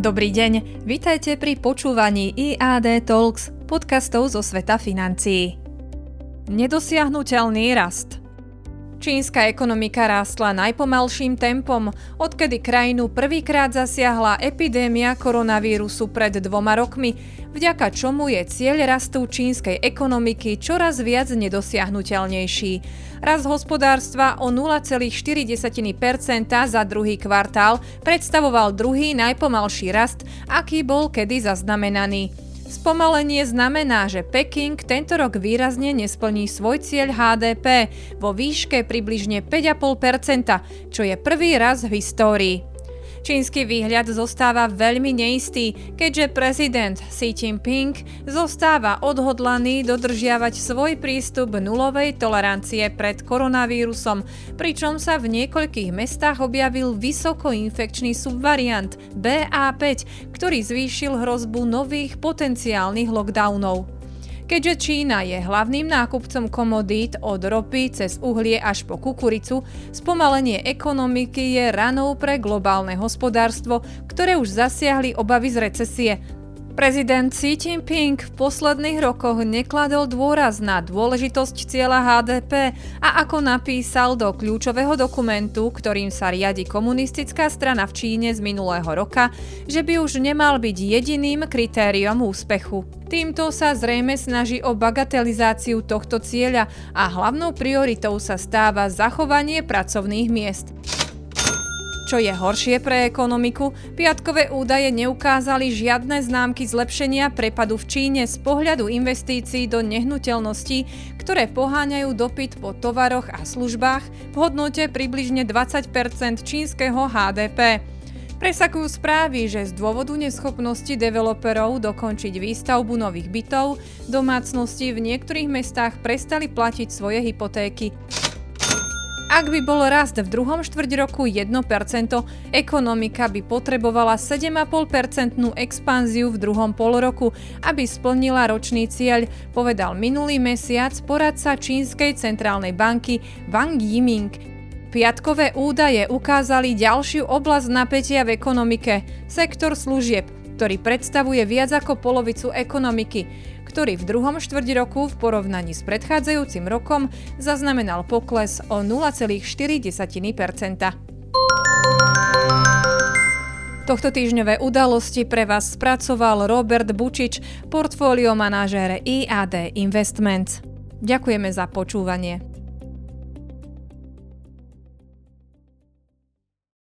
Dobrý deň, vitajte pri počúvaní IAD Talks, podcastov zo sveta financií. Nedosiahnutelný rast Čínska ekonomika rástla najpomalším tempom, odkedy krajinu prvýkrát zasiahla epidémia koronavírusu pred dvoma rokmi, vďaka čomu je cieľ rastu čínskej ekonomiky čoraz viac nedosiahnutelnejší. Rast hospodárstva o 0,4% za druhý kvartál predstavoval druhý najpomalší rast, aký bol kedy zaznamenaný. Spomalenie znamená, že Peking tento rok výrazne nesplní svoj cieľ HDP vo výške približne 5,5%, čo je prvý raz v histórii. Čínsky výhľad zostáva veľmi neistý, keďže prezident Xi Jinping zostáva odhodlaný dodržiavať svoj prístup nulovej tolerancie pred koronavírusom, pričom sa v niekoľkých mestách objavil vysokoinfekčný subvariant BA5, ktorý zvýšil hrozbu nových potenciálnych lockdownov. Keďže Čína je hlavným nákupcom komodít od ropy cez uhlie až po kukuricu, spomalenie ekonomiky je ranou pre globálne hospodárstvo, ktoré už zasiahli obavy z recesie, Prezident Xi Jinping v posledných rokoch nekladol dôraz na dôležitosť cieľa HDP a ako napísal do kľúčového dokumentu, ktorým sa riadi komunistická strana v Číne z minulého roka, že by už nemal byť jediným kritériom úspechu. Týmto sa zrejme snaží o bagatelizáciu tohto cieľa a hlavnou prioritou sa stáva zachovanie pracovných miest. Čo je horšie pre ekonomiku, piatkové údaje neukázali žiadne známky zlepšenia prepadu v Číne z pohľadu investícií do nehnuteľností, ktoré poháňajú dopyt po tovaroch a službách v hodnote približne 20% čínskeho HDP. Presakujú správy, že z dôvodu neschopnosti developerov dokončiť výstavbu nových bytov, domácnosti v niektorých mestách prestali platiť svoje hypotéky. Ak by bol rast v druhom štvrť roku 1%, ekonomika by potrebovala 7,5% expanziu v druhom polroku, aby splnila ročný cieľ, povedal minulý mesiac poradca Čínskej centrálnej banky Wang Yiming. Piatkové údaje ukázali ďalšiu oblasť napätia v ekonomike, sektor služieb, ktorý predstavuje viac ako polovicu ekonomiky ktorý v druhom štvrť roku v porovnaní s predchádzajúcim rokom zaznamenal pokles o 0,4 Tohto týždňové udalosti pre vás spracoval Robert Bučič, portfólio manažér IAD Investments. Ďakujeme za počúvanie.